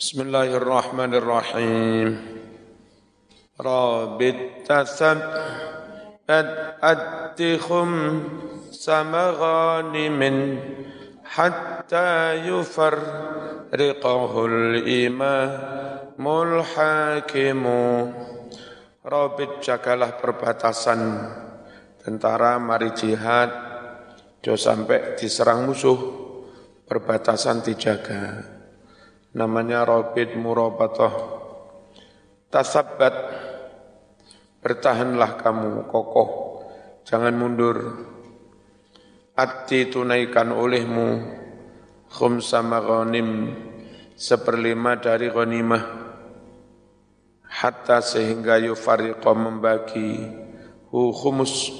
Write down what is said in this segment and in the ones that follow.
Bismillahirrahmanirrahim. Rabit tasab ad-adtikhum sama ghanimin hatta yufarriqahul imamul hakimu. Rabit jagalah perbatasan tentara mari jihad jo sampai diserang musuh perbatasan dijaga namanya Robit Murabatah. Tasabbat, bertahanlah kamu kokoh, jangan mundur. Ati tunaikan olehmu khumsa maghanim seperlima dari ghanimah hatta sehingga yufariqa membagi hu khumus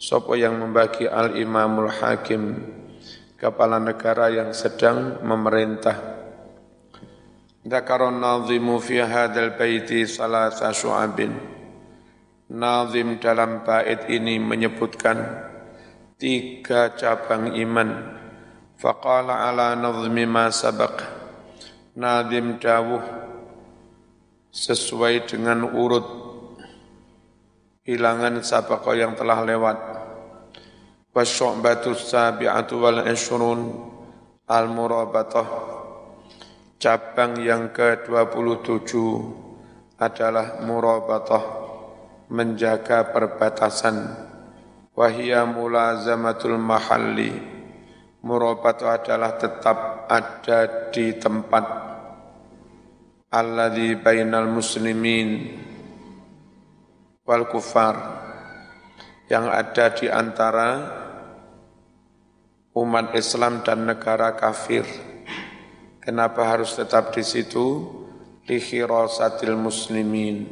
sopo yang membagi al imamul hakim kepala negara yang sedang memerintah ذكر الناظم في هذا البيت ثلاث شعب Nazim dalam bait ini menyebutkan tiga cabang iman. Faqala ala nazmi ma sabaq. Nazim dawuh sesuai dengan urut hilangan sabaqah yang telah lewat. Wasyu'batu sabi'atu wal ishrun al-murabatah Cabang yang ke-27 adalah murabatah, menjaga perbatasan. Wahia mulazamatul mahalli. Murabatah adalah tetap ada di tempat alladhi bainal muslimin wal kufar yang ada di antara umat Islam dan negara kafir Kenapa harus tetap di situ? Likhirasatil muslimin.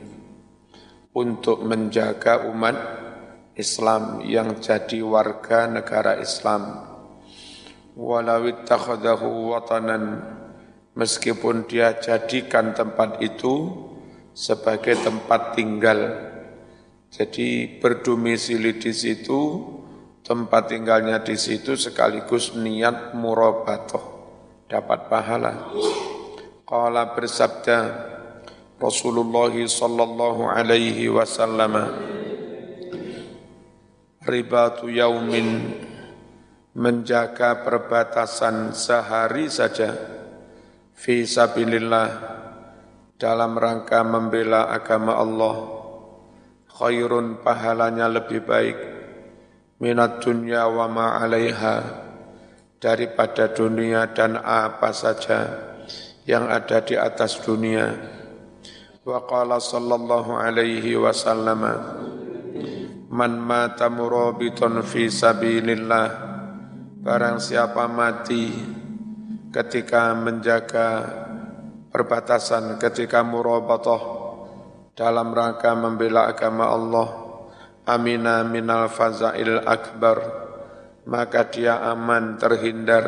Untuk menjaga umat Islam yang jadi warga negara Islam. Walau ittakhadahu watanan meskipun dia jadikan tempat itu sebagai tempat tinggal. Jadi berdomisili di situ, tempat tinggalnya di situ sekaligus niat murabatoh dapat pahala. Qala bersabda Rasulullah sallallahu alaihi wasallam ribatu yaumin menjaga perbatasan sehari saja fi sabilillah dalam rangka membela agama Allah khairun pahalanya lebih baik minat dunya wa ma 'alaiha daripada dunia dan apa saja yang ada di atas dunia. Wa qala sallallahu alaihi wasallam Man mata murabiton fi sabilillah Barang siapa mati ketika menjaga perbatasan ketika murabatoh dalam rangka membela agama Allah amina minal fazail akbar maka dia aman terhindar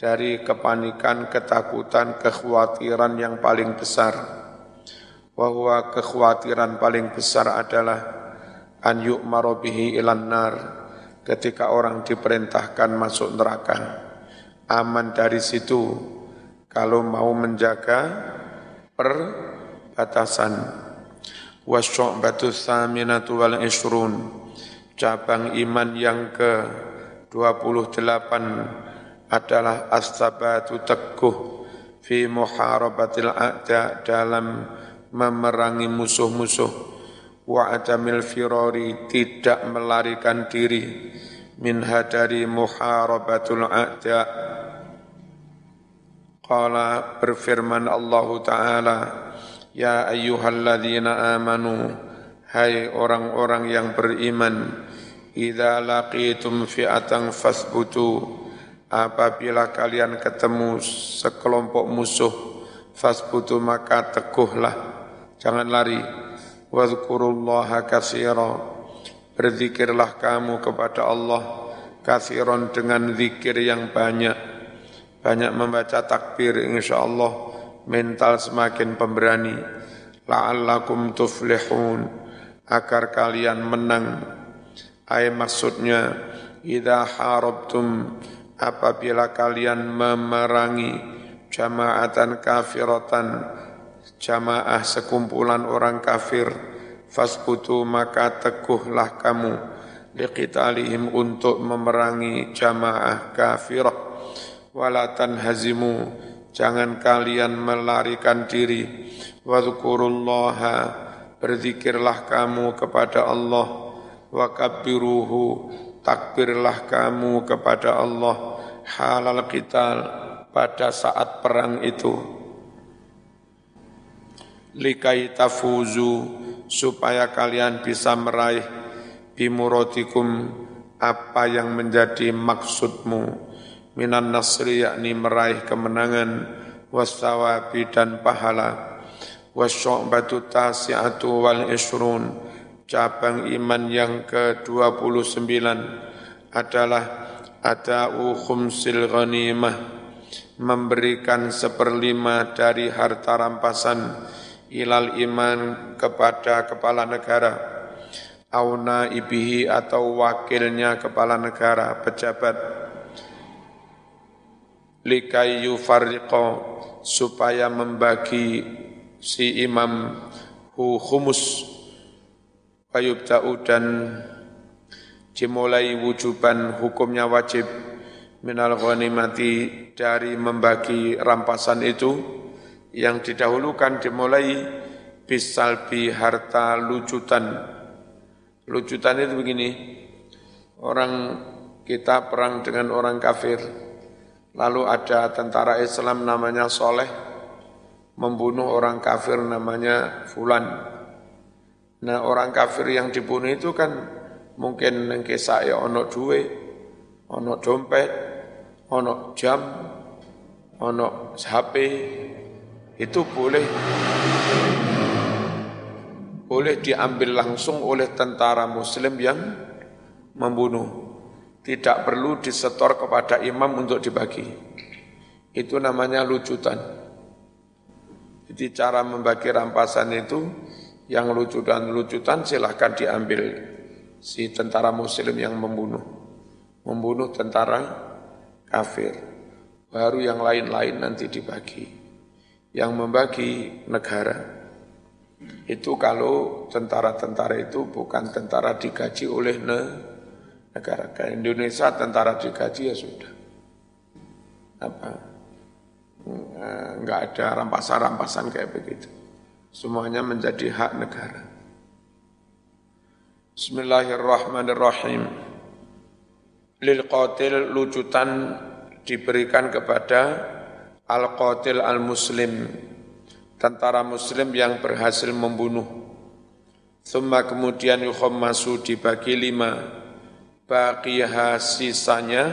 dari kepanikan, ketakutan, kekhawatiran yang paling besar. Bahwa kekhawatiran paling besar adalah an yu'maru bihi ilan nar ketika orang diperintahkan masuk neraka. Aman dari situ kalau mau menjaga perbatasan. Wasyu'batu thaminatu wal ishrun cabang iman yang ke 28 adalah astabatu teguh fi muharabatil a'da dalam memerangi musuh-musuh. Wa adamil tidak melarikan diri. Min hadari muharabatul a'da. Qala berfirman Allah Ta'ala Ya ayyuhalladzina amanu Hai orang-orang yang beriman Idza laqitum fi'atan fasbutu apabila kalian ketemu sekelompok musuh fasbutu maka teguhlah jangan lari. Wadhkurullaha katsira berzikirlah kamu kepada Allah kathiron dengan zikir yang banyak. Banyak membaca takbir insyaallah mental semakin pemberani. La'allakum tuflihun agar kalian menang. Ay maksudnya idza harabtum apabila kalian memerangi jama'atan kafiratan jamaah sekumpulan orang kafir fasbutu maka teguhlah kamu liqitalihim untuk memerangi jamaah kafirah walatan hazimu jangan kalian melarikan diri. Wadhkurullaha berzikirlah kamu kepada Allah wa kabbiruhu takbirlah kamu kepada Allah halal qital pada saat perang itu. Likai tafuzu supaya kalian bisa meraih bimurotikum apa yang menjadi maksudmu. Minan nasri yakni meraih kemenangan wasawabi dan pahala wasyu'batu tasi'atu wal isrun cabang iman yang ke-29 adalah ada'u khumsil ghanimah. Memberikan seperlima dari harta rampasan ilal iman kepada kepala negara. Auna ibihi atau wakilnya kepala negara pejabat. Likai yufarriqa supaya membagi si imam hu khumus fayubta'u dan dimulai wujuban hukumnya wajib minal ghanimati dari membagi rampasan itu yang didahulukan dimulai bisalbi harta lucutan lucutan itu begini orang kita perang dengan orang kafir Lalu ada tentara Islam namanya Soleh, membunuh orang kafir namanya Fulan. Nah orang kafir yang dibunuh itu kan mungkin nengkesa ya ono duwe, ono dompet, ono jam, ono HP, itu boleh boleh diambil langsung oleh tentara muslim yang membunuh tidak perlu disetor kepada imam untuk dibagi. Itu namanya lucutan. Jadi cara membagi rampasan itu yang lucutan-lucutan silahkan diambil si tentara muslim yang membunuh. Membunuh tentara kafir. Baru yang lain-lain nanti dibagi. Yang membagi negara. Itu kalau tentara-tentara itu bukan tentara digaji oleh negara negara ke Indonesia tentara digaji ya sudah apa enggak ada rampasan-rampasan kayak begitu. Semuanya menjadi hak negara. Bismillahirrahmanirrahim. Lil qatil lucutan diberikan kepada al qatil al muslim. Tentara muslim yang berhasil membunuh. Thumma kemudian yukhammasu dibagi lima. Baqiyaha sisanya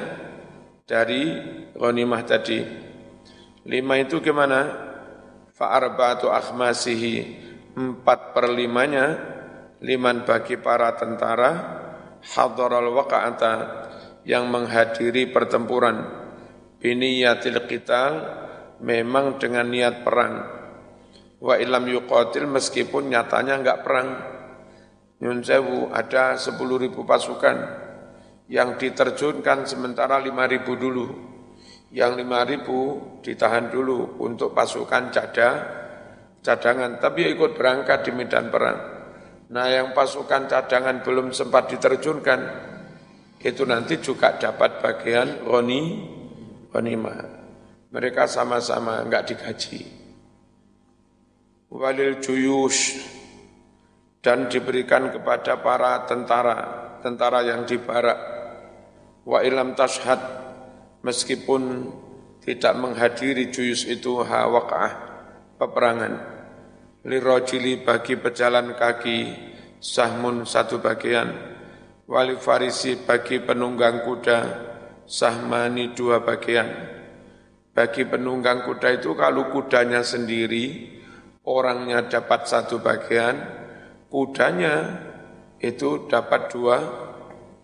dari ghanimah tadi. Lima itu gimana? Fa'arba'atu akhmasihi empat per limanya liman bagi para tentara hadaral waqa'ata yang menghadiri pertempuran biniyatil qital memang dengan niat perang wa ilam yuqatil meskipun nyatanya enggak perang nyun sewu ada sepuluh ribu pasukan yang diterjunkan sementara 5.000 dulu. Yang 5.000 ditahan dulu untuk pasukan cada, cadangan, tapi ikut berangkat di medan perang. Nah yang pasukan cadangan belum sempat diterjunkan, itu nanti juga dapat bagian roni, ghanimah. Mereka sama-sama enggak digaji. Walil juyush dan diberikan kepada para tentara, tentara yang di barak wa ilam tashhad meskipun tidak menghadiri juyus itu hawaqah peperangan. Lirojili bagi pejalan kaki sahmun satu bagian. Wali farisi bagi penunggang kuda sahmani dua bagian. Bagi penunggang kuda itu kalau kudanya sendiri orangnya dapat satu bagian kudanya itu dapat dua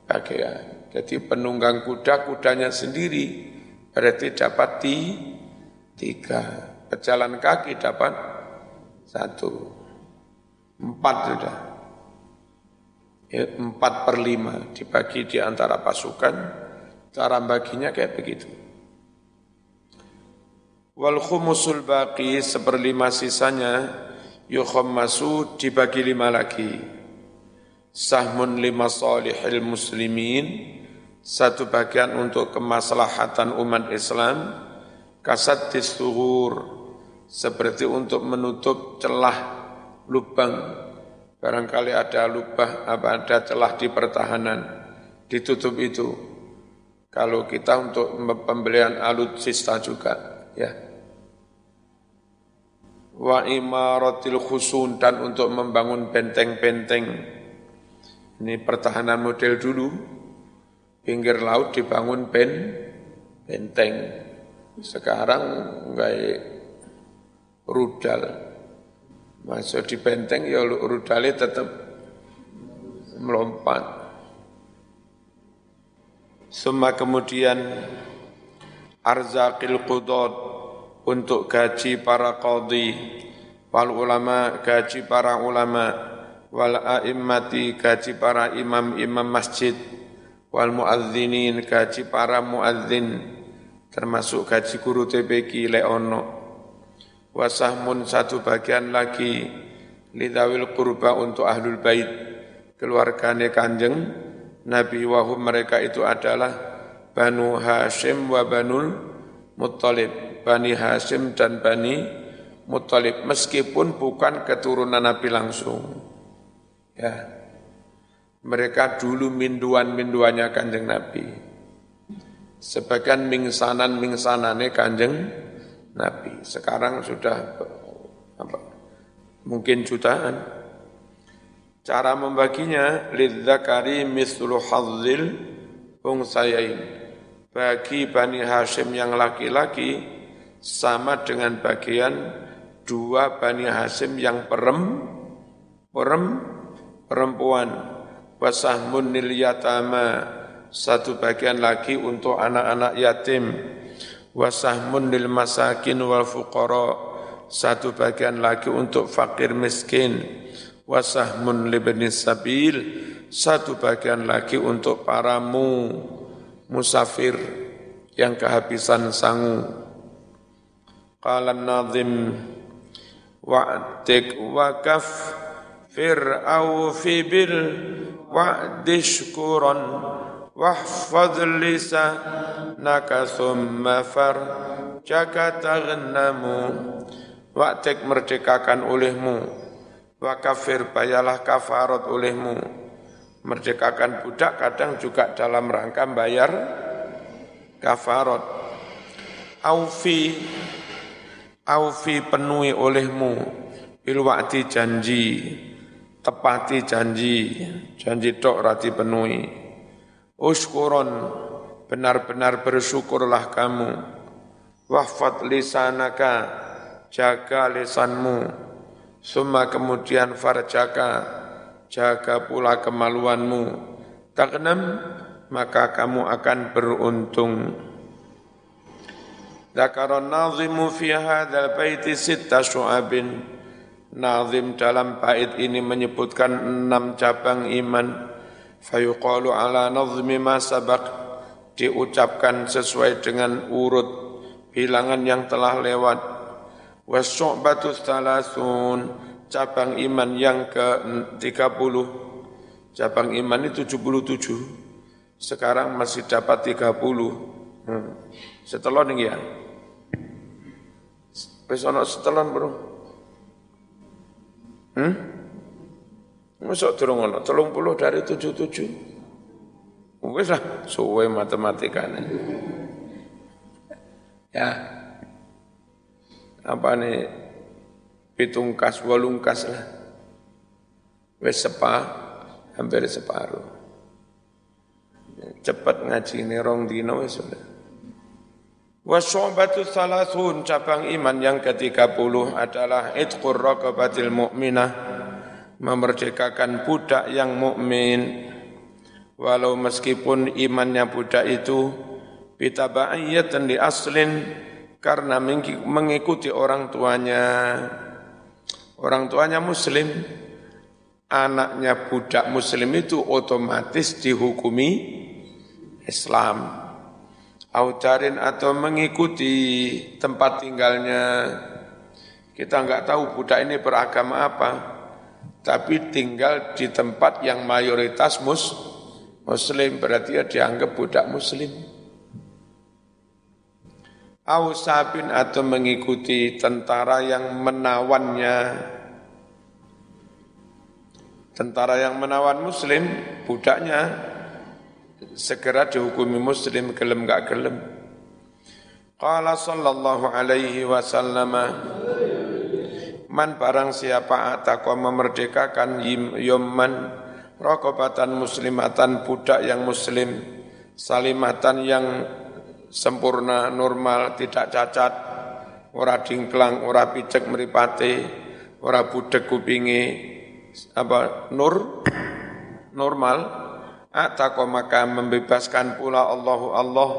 bagian jadi penunggang kuda, kudanya sendiri, berarti dapat di tiga. Pejalan kaki dapat satu. Empat sudah. Ya, empat per lima dibagi di antara pasukan, cara baginya kayak begitu. Wal khumusul baqi seperlima sisanya yukhammasu dibagi lima lagi. Sahmun lima salihil muslimin satu bagian untuk kemaslahatan umat Islam kasat disuhur seperti untuk menutup celah lubang. Barangkali ada lubang apa ada celah di pertahanan ditutup itu. Kalau kita untuk pembelian alutsista juga ya. Wa imaratil khusun dan untuk membangun benteng-benteng. Ini pertahanan model dulu pinggir laut dibangun ben, benteng. Sekarang enggak rudal. Masuk di benteng ya rudalnya tetap melompat. Semua kemudian arzakil qudot untuk gaji para qadhi wal ulama gaji para ulama wal a'immati gaji para imam-imam masjid wal muadzinin gaji para muadzin termasuk gaji guru TPQ le ono. Wasahmun satu bagian lagi lidawil kurba untuk ahlul bait keluarganya kanjeng. Nabi wahum mereka itu adalah Banu Hashim wa Banul Muttalib. Bani Hashim dan Bani Muttalib meskipun bukan keturunan Nabi langsung. Ya mereka dulu minduan-minduannya kanjeng Nabi. Sebagian mingsanan-mingsanannya kanjeng Nabi. Sekarang sudah apa, mungkin jutaan. Cara membaginya, lidzakari mislu hadzil ungsayain. Bagi Bani Hashim yang laki-laki, sama dengan bagian dua Bani Hashim yang perem, perem, perempuan wasahmun nil yatama. Satu bagian lagi untuk anak-anak yatim. Wasahmun nil masakin wal fuqara. Satu bagian lagi untuk fakir miskin. Wasahmun libni sabil. Satu bagian lagi untuk para mu musafir yang kehabisan sangu. Qala nazim wa'tik wakaf fir'au fi bil wa'di syukuran wahfad lisanaka thumma far jaga tagnamu wa'tik merdekakan olehmu wa kafir bayalah kafarat olehmu merdekakan budak kadang juga dalam rangka bayar kafarat aufi aufi penuhi olehmu bil janji tepati janji, janji tok rati penuhi. Uskuron, benar-benar bersyukurlah kamu. Wahfad lisanaka, jaga lisanmu. Summa kemudian farjaka, jaga pula kemaluanmu. Taknam, maka kamu akan beruntung. Zakaron nazimu fi hadzal baiti sitta syu'abin. Nazim dalam bait ini menyebutkan enam cabang iman. Fayuqalu ala nazmi ma sabak diucapkan sesuai dengan urut bilangan yang telah lewat. Wasyu'batu thalathun cabang iman yang ke-30. Cabang iman itu 77. Sekarang masih dapat 30. Hmm. Setelah nih ya. Besok setelah bro. Hmm? Masuk durung telung puluh dari tujuh. Wis lah, suwe matematikanya. Ya, apa nih, pitungkas, walungkas lah. Wis sepa, hampir separuh. Cepat ngaji ini rong dino wis sudah. Wasyobatu salasun cabang iman yang ke-30 adalah itqur raqabatil mu'minah memerdekakan budak yang mukmin. Walau meskipun imannya budak itu bitaba'iyatan di aslin karena mengikuti orang tuanya. Orang tuanya muslim anaknya budak muslim itu otomatis dihukumi Islam Audarin atau mengikuti tempat tinggalnya. Kita nggak tahu budak ini beragama apa, tapi tinggal di tempat yang mayoritas mus, muslim, berarti dia dianggap budak muslim. Ausabin atau mengikuti tentara yang menawannya. Tentara yang menawan muslim, budaknya segera dihukumi muslim gelem gak gelem. Qala sallallahu alaihi wasallam Man barang siapa ataqwa memerdekakan yomman rokobatan muslimatan budak yang muslim salimatan yang sempurna, normal, tidak cacat, ora dingklang, ora picek meripate, ora budek kupingi, apa nur normal, atako maka membebaskan pula Allahu Allah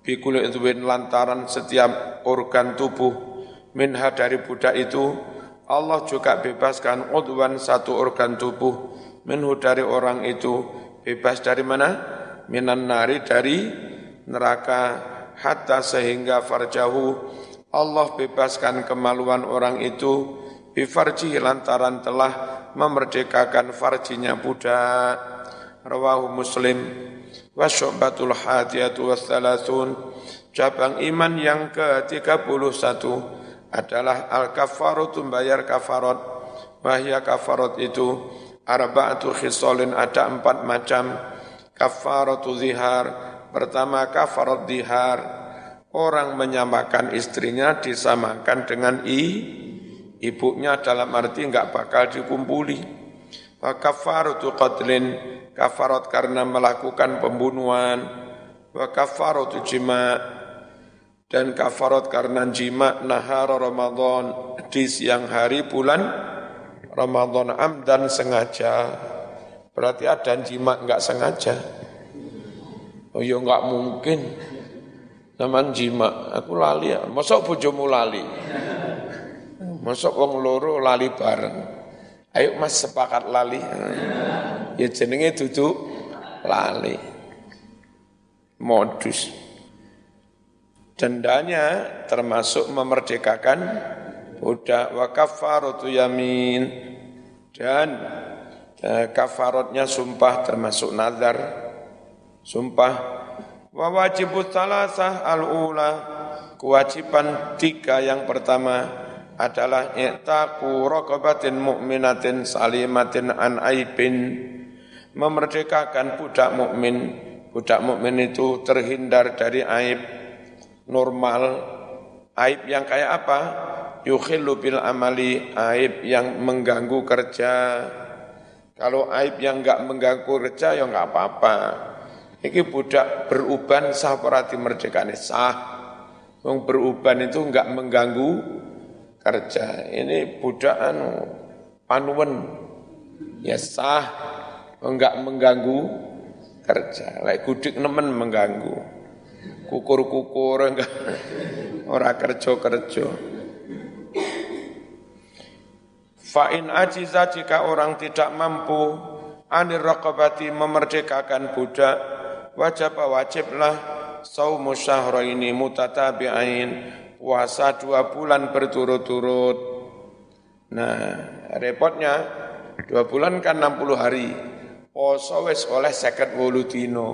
bikul idwin lantaran setiap organ tubuh minha dari budak itu. Allah juga bebaskan udwan satu organ tubuh minhu dari orang itu. Bebas dari mana? Minan nari dari neraka. Hatta sehingga farjahu. Allah bebaskan kemaluan orang itu bifarji lantaran telah memerdekakan farjinya budak rawahu muslim. Wa syu'batul hadiyatu wassalasun cabang iman yang ke-31 adalah al-kafaratu bayar kafarat wahya kafarat itu arba'atu khisalin ada empat macam. Kafaratu zihar Pertama kafarat dihar, orang menyamakan istrinya disamakan dengan i, ibunya dalam arti enggak bakal dikumpuli. Wa kafaratu qatlin, kafarat karena melakukan pembunuhan. Wa kafaratu jima' dan kafarat karena jima' nahar Ramadan di siang hari bulan Ramadan amdan sengaja. Berarti ada jima' enggak sengaja. Oh ya enggak mungkin. Zaman jima, aku lali ya. Masuk bojomu lali. Masuk wong loro lali bareng. Ayo Mas sepakat lali. Ya jenenge duduk lali. Modus. Dendanya termasuk memerdekakan budak wa kafaratu yamin dan eh, kafaratnya sumpah termasuk nazar sumpah wa wajibut salasah al-ula kewajiban tiga yang pertama adalah i'taqu raqabatin mu'minatin salimatin an aibin. Memerdekakan budak mukmin. Budak mukmin itu terhindar dari aib normal. Aib yang kayak apa? Yukhillu bil amali. Aib yang mengganggu kerja. Kalau aib yang enggak mengganggu kerja ya enggak apa-apa. Iki budak beruban sah perhati merdekane sah. Wong beruban itu enggak mengganggu kerja. Ini budak anu panuwen ya sah enggak mengganggu kerja. Lek gudik nemen mengganggu. Kukur-kukur enggak ora kerja-kerja. Fa'in ajiza jika orang tidak mampu anir raqabati memerdekakan budak wajib wajiblah saumu syahraini mutatabi'ain puasa dua bulan berturut-turut. Nah, repotnya dua bulan kan 60 hari. Poso wis oleh seket wolu dino.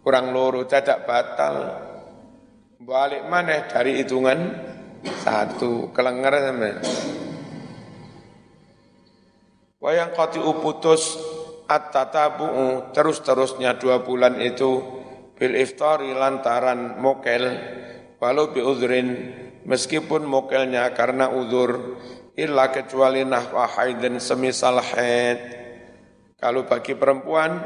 Kurang loro dadak batal. Balik mana dari hitungan satu kelenger sama. Wayang koti uputus at-tatabu'u terus-terusnya dua bulan itu bil iftari lantaran mokel walau bi uzrin meskipun mokelnya karena uzur illa kecuali nahwa haidin semisal haid. Kalau bagi perempuan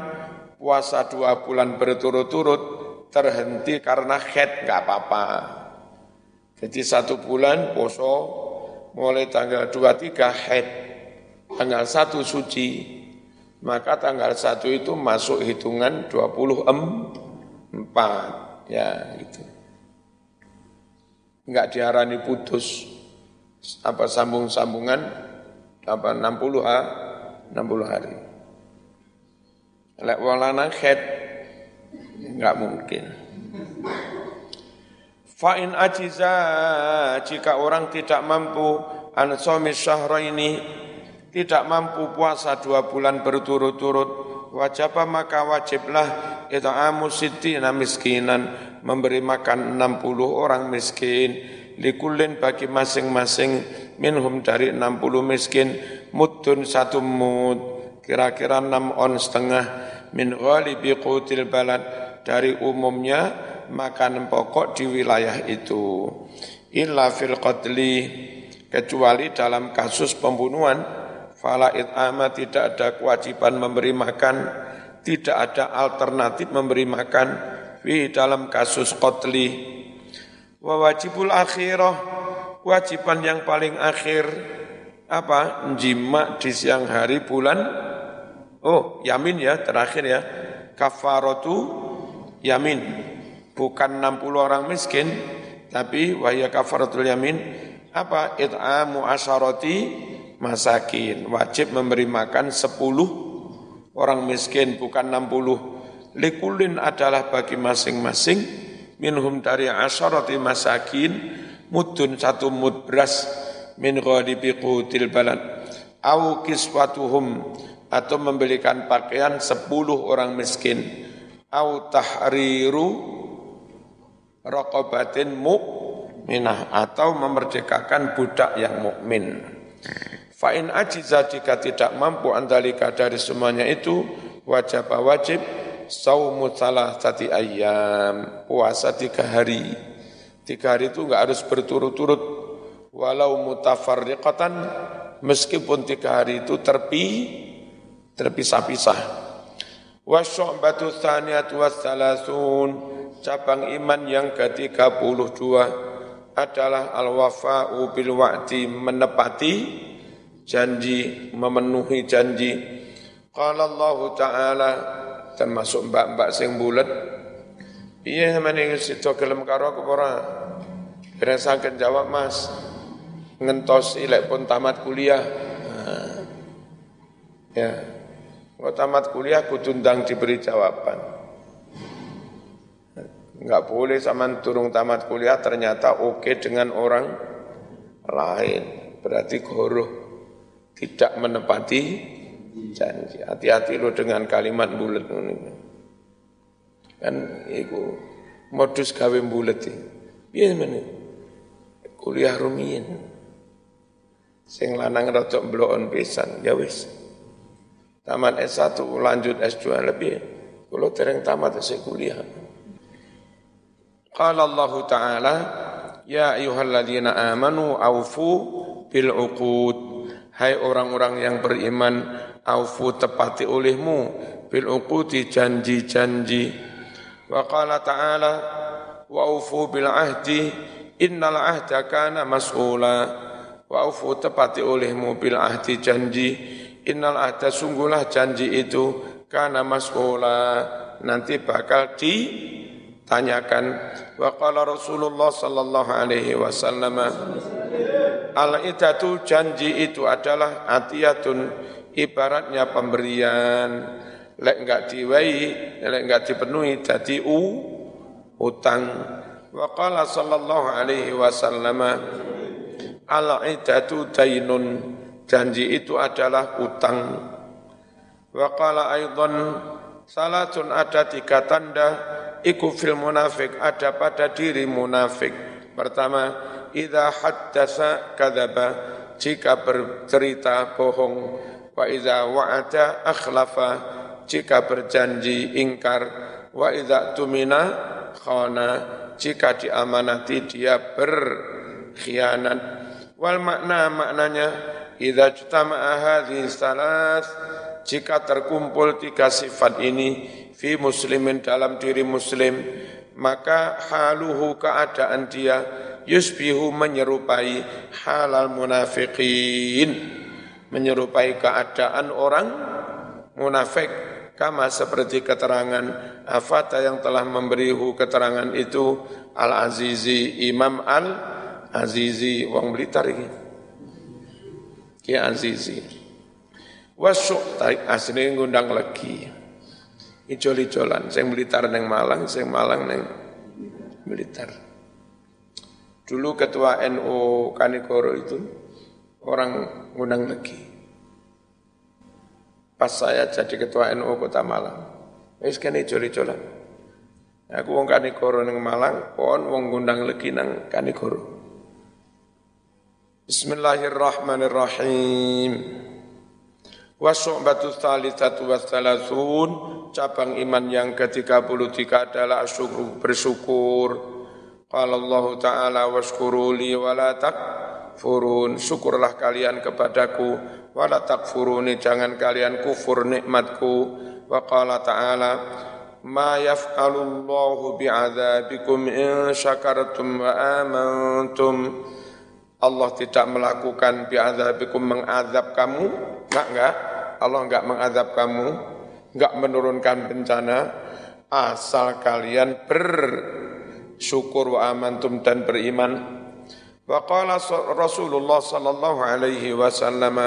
puasa dua bulan berturut-turut terhenti karena haid nggak apa-apa. Jadi satu bulan poso mulai tanggal 23 haid. Tanggal satu suci maka tanggal 1 itu masuk hitungan 24 ya itu enggak diarani putus. Apa sambung-sambungan? Apa 60 ha 60 hari. Lek walana khed enggak mungkin. Fa'in ajiza jika orang tidak mampu an syahra ini tidak mampu puasa dua bulan berturut-turut wajib maka wajiblah itu amu sitina miskinan memberi makan 60 orang miskin likulin bagi masing-masing minhum dari 60 miskin mudun satu mud kira-kira 6 on setengah min ghalibi qutil balad dari umumnya makanan pokok di wilayah itu. Illa fil qatli kecuali dalam kasus pembunuhan fala it'ama tidak ada kewajiban memberi makan tidak ada alternatif memberi makan di dalam kasus qatli Wa wajibul akhirah, kewajiban yang paling akhir apa? Jima di siang hari bulan. Oh, yamin ya terakhir ya. Kafaratu yamin. Bukan 60 orang miskin, tapi wahya kafaratul yamin apa? It'amu asyarati masakin. Wajib memberi makan 10 orang miskin, bukan 60. Likulin adalah bagi masing-masing. Minhum dari asyarati masakin. Mudun satu mud beras. Min ghalibi qutil balad. Au kiswatuhum. Atau membelikan pakaian sepuluh orang miskin. Au tahriru raqabatin mu'minah. Atau memerdekakan budak yang mukmin. Fa in ajiza jika tidak mampu andalika dari semuanya itu. Wajib wajib saumu salah sati ayam, puasa tiga hari. Tiga hari itu enggak harus berturut-turut, walau mutafarriqatan, meskipun tiga hari itu terpi, terpisah-pisah. Wasyu'batu thaniyatu wassalasun, cabang iman yang ke-32 adalah al-wafa'u bil wa'di menepati janji, memenuhi janji. Qala Allah Ta'ala termasuk mbak-mbak sing bulet. Piye sampeyan sida gelem karo aku ora sakit jawab Mas. Ngentos ilek pun tamat kuliah. Nah, ya. Kalau tamat kuliah kutundang diberi jawaban. Enggak boleh sama turung tamat kuliah ternyata oke dengan orang lain. Berarti goroh tidak menepati janji. Hati-hati lo dengan kalimat bulat Kan itu modus gawe iki. Piye meneh? Kuliah rumiyin. Sing lanang rada blokon pisan, ya wis. Tamat S1 lanjut S2 lebih. Kalau tereng tamat saya kuliah. Qala Allah Ta'ala, Ya ayuhalladzina amanu awfu bil uqud. Hai orang-orang yang beriman, aufu tepati olehmu bil uqudi janji-janji. Wa qala ta'ala wa aufu bil ahdi innal ahda kana mas'ula. Wa aufu tepati olehmu bil ahdi janji innal ahda sungguhlah janji itu kana mas'ula. Nanti bakal ditanyakan. Wa qala Rasulullah sallallahu alaihi wasallam al idatu janji itu adalah atiyatun ibaratnya pemberian lek enggak diwai lek enggak dipenuhi jadi u utang. Wa qala sallallahu alaihi wasallam al idatu dainun janji itu adalah utang. Wa qala aidan salatun ada tiga tanda iku fil munafik ada pada diri munafik pertama idza haddasa kadzaba jika bercerita bohong Wa idza wa'ada akhlafa jika berjanji ingkar. Wa tumina khana jika diamanati dia berkhianat. Wal makna maknanya idza jtama'a hadhihi salas jika terkumpul tiga sifat ini fi muslimin dalam diri muslim maka haluhu keadaan dia yusbihu menyerupai halal munafiqin menyerupai keadaan orang munafik kama seperti keterangan Afata yang telah memberi keterangan itu Al-Azizi Imam Al-Azizi wong Blitar ini. Ki Azizi. Wasuk tarik asli ngundang lagi. Icol-icolan Saya Blitar neng Malang Saya Malang neng Blitar. Dulu ketua NU Kanigoro itu orang ngundang lagi. Pas saya jadi ketua NU Kota Malang. Wis kene joli-jolan. Aku wong Kanigoro ning Malang, kon wong ngundang lagi nang Kanigoro. Bismillahirrahmanirrahim. Wa syu'batu thalithatu wa thalathun, cabang iman yang ke-33 adalah syukur bersyukur. Qala Allah Ta'ala washkuru li wa takfurun. Syukurlah kalian kepadaku wa la takfuruni jangan kalian kufur nikmatku. Wa qala Ta'ala ma yaf'alu Allah bi'adzabikum in syakartum wa amantum. Allah tidak melakukan bi'adzabikum mengazab kamu, enggak enggak. Allah enggak mengazab kamu, enggak menurunkan bencana asal kalian bersyukur wa amantum dan beriman. Wa qala Rasulullah sallallahu alaihi wasallam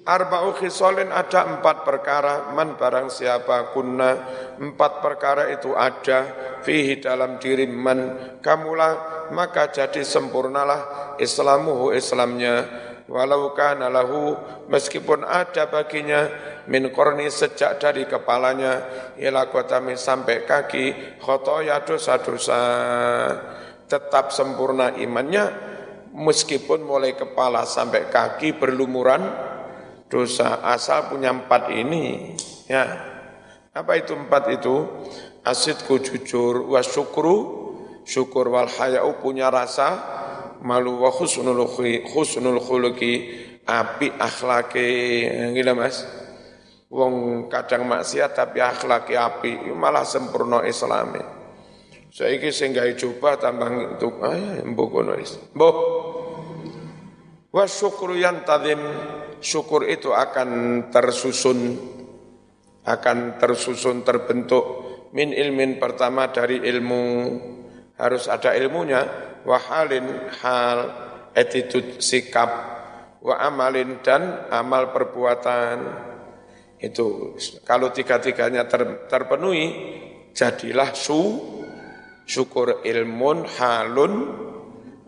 Arba'u khisalin ada empat perkara. Man barang siapa kunna Empat perkara itu ada Fihi dalam diri man. Kamulah maka jadi sempurnalah Islamuhu Islamnya. Walau kana lahu meskipun ada baginya min korni sejak dari kepalanya ila kotami sampai kaki khotoya dosa-dosa tetap sempurna imannya meskipun mulai kepala sampai kaki berlumuran dosa asal punya empat ini ya. Apa itu empat itu? Asidku jujur wa syukru syukur wal haya'u punya rasa malu wa khusnul khusnul khuluqi api akhlake gila Mas. Wong kadang maksiat tapi akhlaki api malah sempurna islami saiki sing gawe coba tambah untuk ay mbok ngono wis. Mbok. Wa syukru yantazim syukur itu akan tersusun akan tersusun terbentuk min ilmin pertama dari ilmu. Harus ada ilmunya. Wa halin hal attitude sikap. Wa amalin dan amal perbuatan. Itu kalau tiga-tiganya ter, terpenuhi jadilah su syukur ilmun halun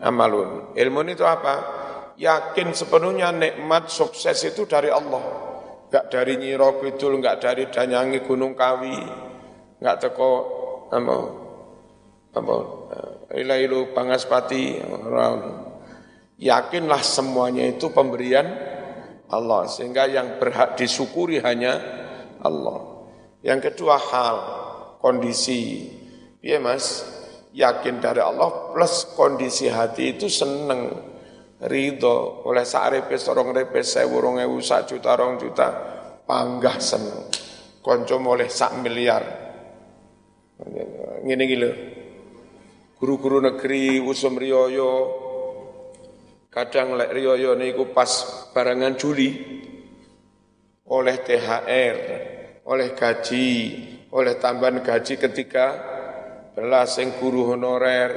amalun. Ilmun itu apa? Yakin sepenuhnya nikmat sukses itu dari Allah. Enggak dari Nyiro Kidul enggak dari Danyangi Gunung Kawi enggak teko apa? Apa? Ilailu pangaspati yakinlah semuanya itu pemberian Allah sehingga yang berhak disyukuri hanya Allah. Yang kedua hal kondisi. Ya mas yakin dari Allah plus kondisi hati itu seneng. Ridho. Oleh sarepe sorong repe sewu rong ewu sak juta rong juta. Panggah seneng. Konco oleh sak miliar. Ngene gila guru-guru negeri usum riyoyo. Kadang lek riyoyo niku pas barangan Juli. Oleh THR, oleh gaji, oleh tambahan gaji ketika belas sing guru honorer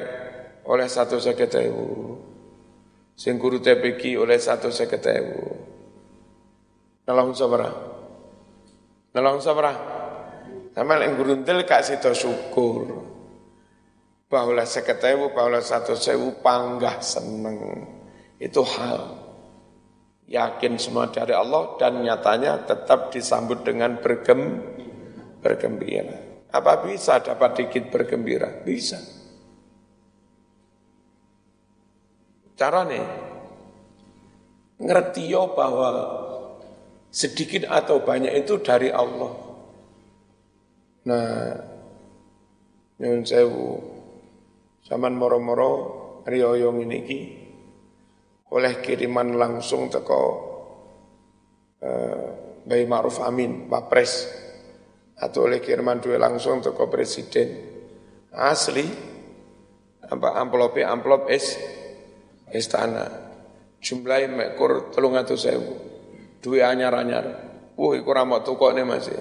oleh satu seket ewu, sing guru TPQ oleh satu seket ewu. Nalahun sabara, nalahun sabara, sama yang guru ndel kasih syukur bahwa seketewu, bahwa satu sewu panggah seneng. Itu hal yakin semua dari Allah dan nyatanya tetap disambut dengan bergem, bergembira. Apa bisa dapat dikit bergembira? Bisa. Caranya ngerti yo bahwa sedikit atau banyak itu dari Allah. Nah, nyun sewu, Zaman moro-moro riyoyo ini oleh kiriman langsung teko eh, Bayi Ma'ruf Amin, Wapres, atau oleh kiriman dua langsung teko Presiden. Asli, apa amplopnya amplop es istana. Jumlahnya mekur telung atau sewu. Dua anyar-anyar. Wah, iku ramot tukok nih masih.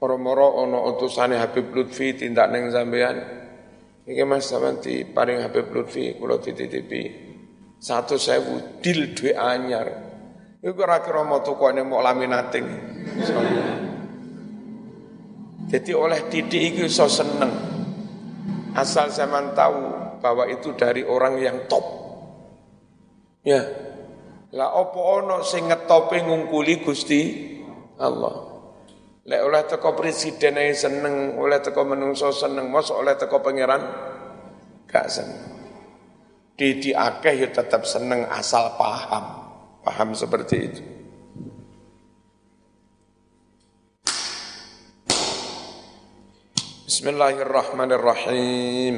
Moro-moro ono utusane Habib Lutfi tindak neng sampean. Iki Mas sampean di paring Habib Lutfi kula dititipi satu sewu dil duwe anyar. Iku ora kira tukone mau laminating. Jadi oleh titik iki iso seneng. Asal zaman tahu bahwa itu dari orang yang top. Ya. Lah opo ono sing ngetope ngungkuli Gusti Allah. Lek oleh teko presiden ae seneng, oleh teko menungso seneng, mosok oleh teko pangeran gak seneng. Di akeh ya tetap seneng asal paham. Paham seperti itu. Bismillahirrahmanirrahim.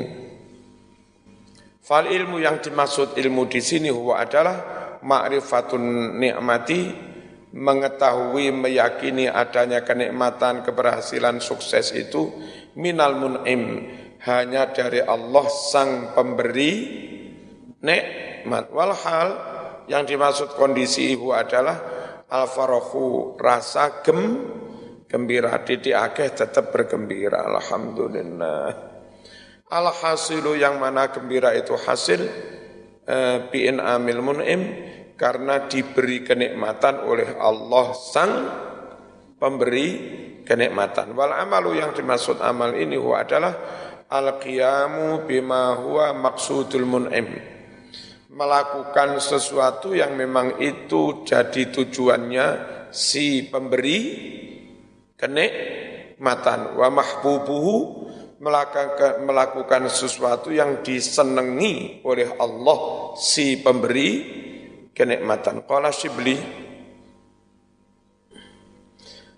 Fal ilmu yang dimaksud ilmu di sini huwa adalah ma'rifatun ni'mati mengetahui meyakini adanya kenikmatan keberhasilan sukses itu minal mun'im hanya dari Allah sang pemberi nikmat walhal yang dimaksud kondisi itu adalah al farahu rasa gem gembira. Titik akeh tetap bergembira alhamdulillah. Alhasilu yang mana gembira itu hasil eh, amil mun'im karena diberi kenikmatan oleh Allah sang pemberi kenikmatan. Wal amalu yang dimaksud amal ini adalah al qiyamu bima huwa maksudul mun'im melakukan sesuatu yang memang itu jadi tujuannya si pemberi kenikmatan wa mahbubuhu melakukan, sesuatu yang disenangi oleh Allah si pemberi kenikmatan. Qala Syibli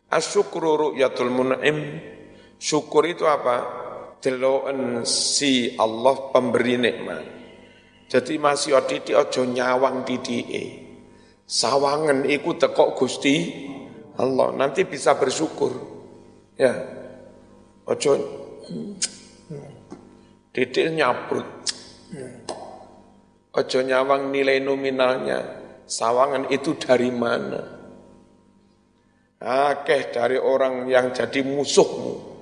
Asyukru ru'yatul mun'im Syukur itu apa? Deloen si Allah pemberi nikmat. Jadi masih titik ojo nyawang titike. Sawangan iku tekok Gusti Allah. Nanti bisa bersyukur. Ya. Ojo titik nyaprut ojo nyawang nilai nominalnya. Sawangan itu dari mana? Akeh dari orang yang jadi musuhmu.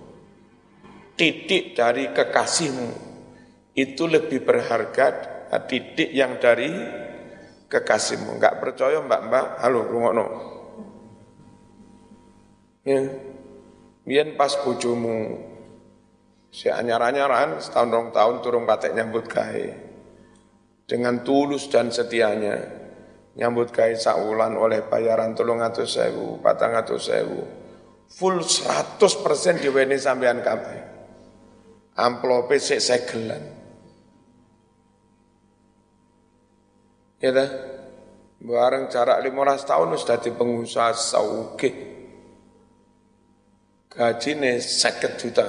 Titik dari kekasihmu. Itu lebih berharga titik yang dari kekasihmu enggak percaya mbak-mbak halo rungokno Ya. Biyen pas bojomu si anyar-anyaran setahun rong tahun turun patek nyambut gawe. Dengan tulus dan setianya nyambut gawe saulan oleh bayaran tolong atau sewu, patang atau sewu. Full 100% diweni sampean kabeh. Amplope sik segelan. Ya dah. Bareng jarak 15 tahun sudah di pengusaha sauke gajine seket juta.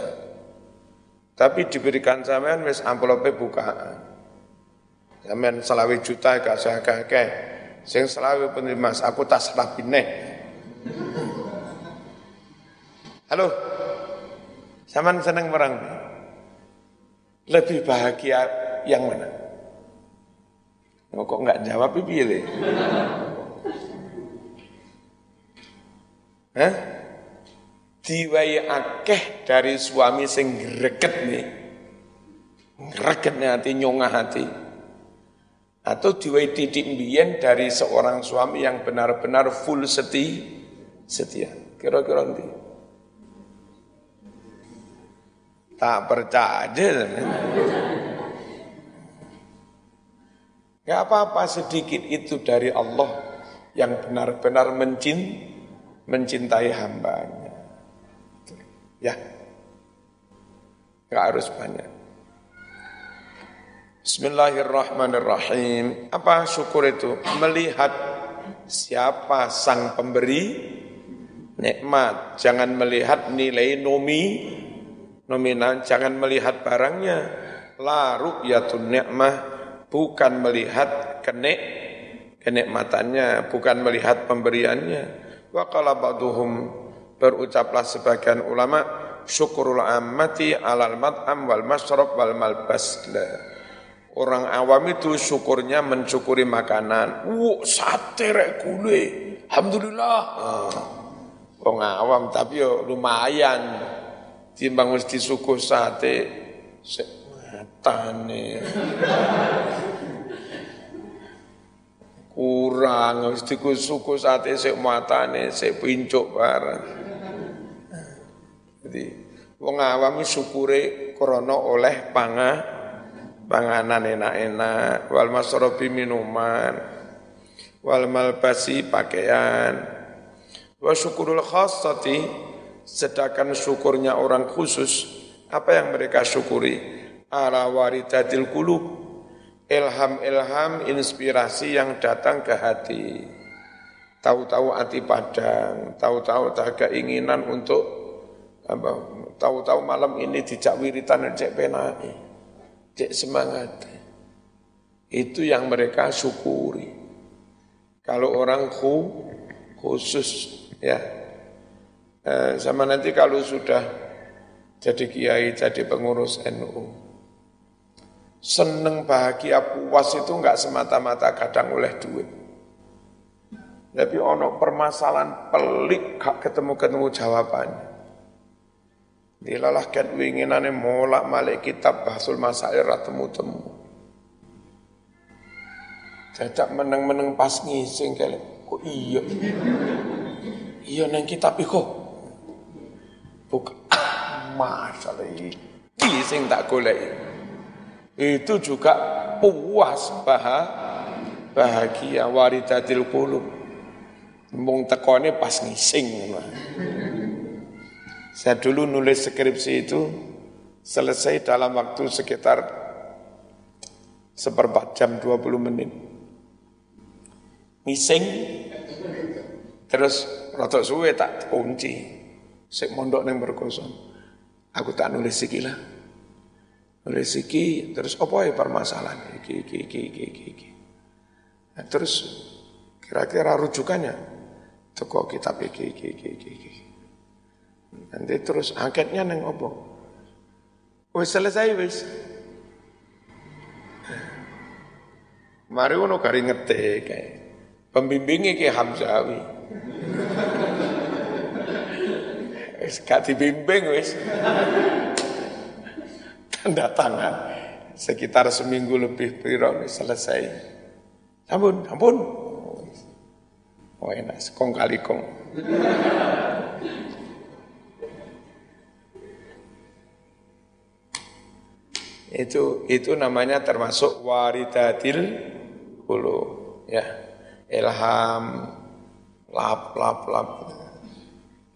Tapi diberikan sampean wis amplope bukaan. Sampean selawi juta gak saya kakek. Sing selawi penerima aku tak serapine. Halo. Sampean seneng perang? Lebih bahagia yang mana? Kok nggak jawab pilih? Hah? diwai akeh dari suami sing greget nih. Gregetnya hati, nyongah hati. Atau diwai titik mbiyen dari seorang suami yang benar-benar full seti, setia. Kira-kira nanti. Tak percaya. Gak apa-apa sedikit itu dari Allah yang benar-benar mencintai hambanya. Ya, nggak harus banyak. Bismillahirrahmanirrahim. Apa syukur itu? Melihat siapa sang pemberi nikmat. Jangan melihat nilai nomi, nominal. Jangan melihat barangnya. La ru'yatun nikmah. Bukan melihat kenik, kenikmatannya. Bukan melihat pemberiannya. Wa qala ba'duhum berucaplah sebagian ulama syukurul ammati alal mat'am wal masrab wal malbas Orang awam itu syukurnya mensyukuri makanan. Wuh, sate rek kule. Alhamdulillah. Oh. awam tapi yo lumayan. Timbang mesti suku sate. Tane. Kurang mesti suku sate sik matane sik pincuk bareng. Jadi wong awam syukure krono oleh panga panganan enak-enak wal masrobi minuman wal malbasi pakaian wa syukurul khassati sedangkan syukurnya orang khusus apa yang mereka syukuri ala waridatil qulub ilham-ilham inspirasi yang datang ke hati tahu-tahu hati padang tahu-tahu ada keinginan untuk tahu-tahu malam ini dijak wiritan cek penai, cek semangat. Itu yang mereka syukuri. Kalau orang khu, khusus ya, eh, sama nanti kalau sudah jadi kiai, jadi pengurus NU, seneng bahagia puas itu enggak semata-mata kadang oleh duit. Tapi ono permasalahan pelik gak ketemu-ketemu jawabannya. Dilalah ket winginane molak malik kitab bahsul masail temu-temu. Cacak meneng-meneng pas ngising kali. Kok iya? Iya nang kitab iku. Bukan. Masalah iki sing tak golek. Itu juga puas bahagia waridatil qulub. Mung tekone pas ngising. Saya dulu nulis skripsi itu selesai dalam waktu sekitar seperempat jam 20 menit. Mising, terus rotok suwe tak kunci. Sik mondok neng berkosong. Aku tak nulis iki lah. Iki, terus apa ya permasalahan? Iki, iki, iki, iki, iki, iki. Nah, terus kira-kira rujukannya? Toko kitab iki, iki, iki, iki, iki. Nanti terus angketnya neng opo. Wis selesai wis. Mari ono kari ngetik kayak pembimbingnya kayak Hamzawi. Wis gak dibimbing wis. Tanda tangan. Sekitar seminggu lebih piro selesai. Ampun, ampun. Oh enak, sekong kali kong. itu itu namanya termasuk waridatil hulu ya ilham lap lap lap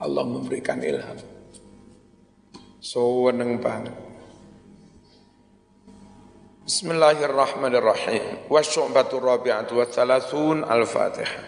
Allah memberikan ilham so banget بسم الله الرحمن الرحيم والشعبة الرابعة والثلاثون الفاتحة.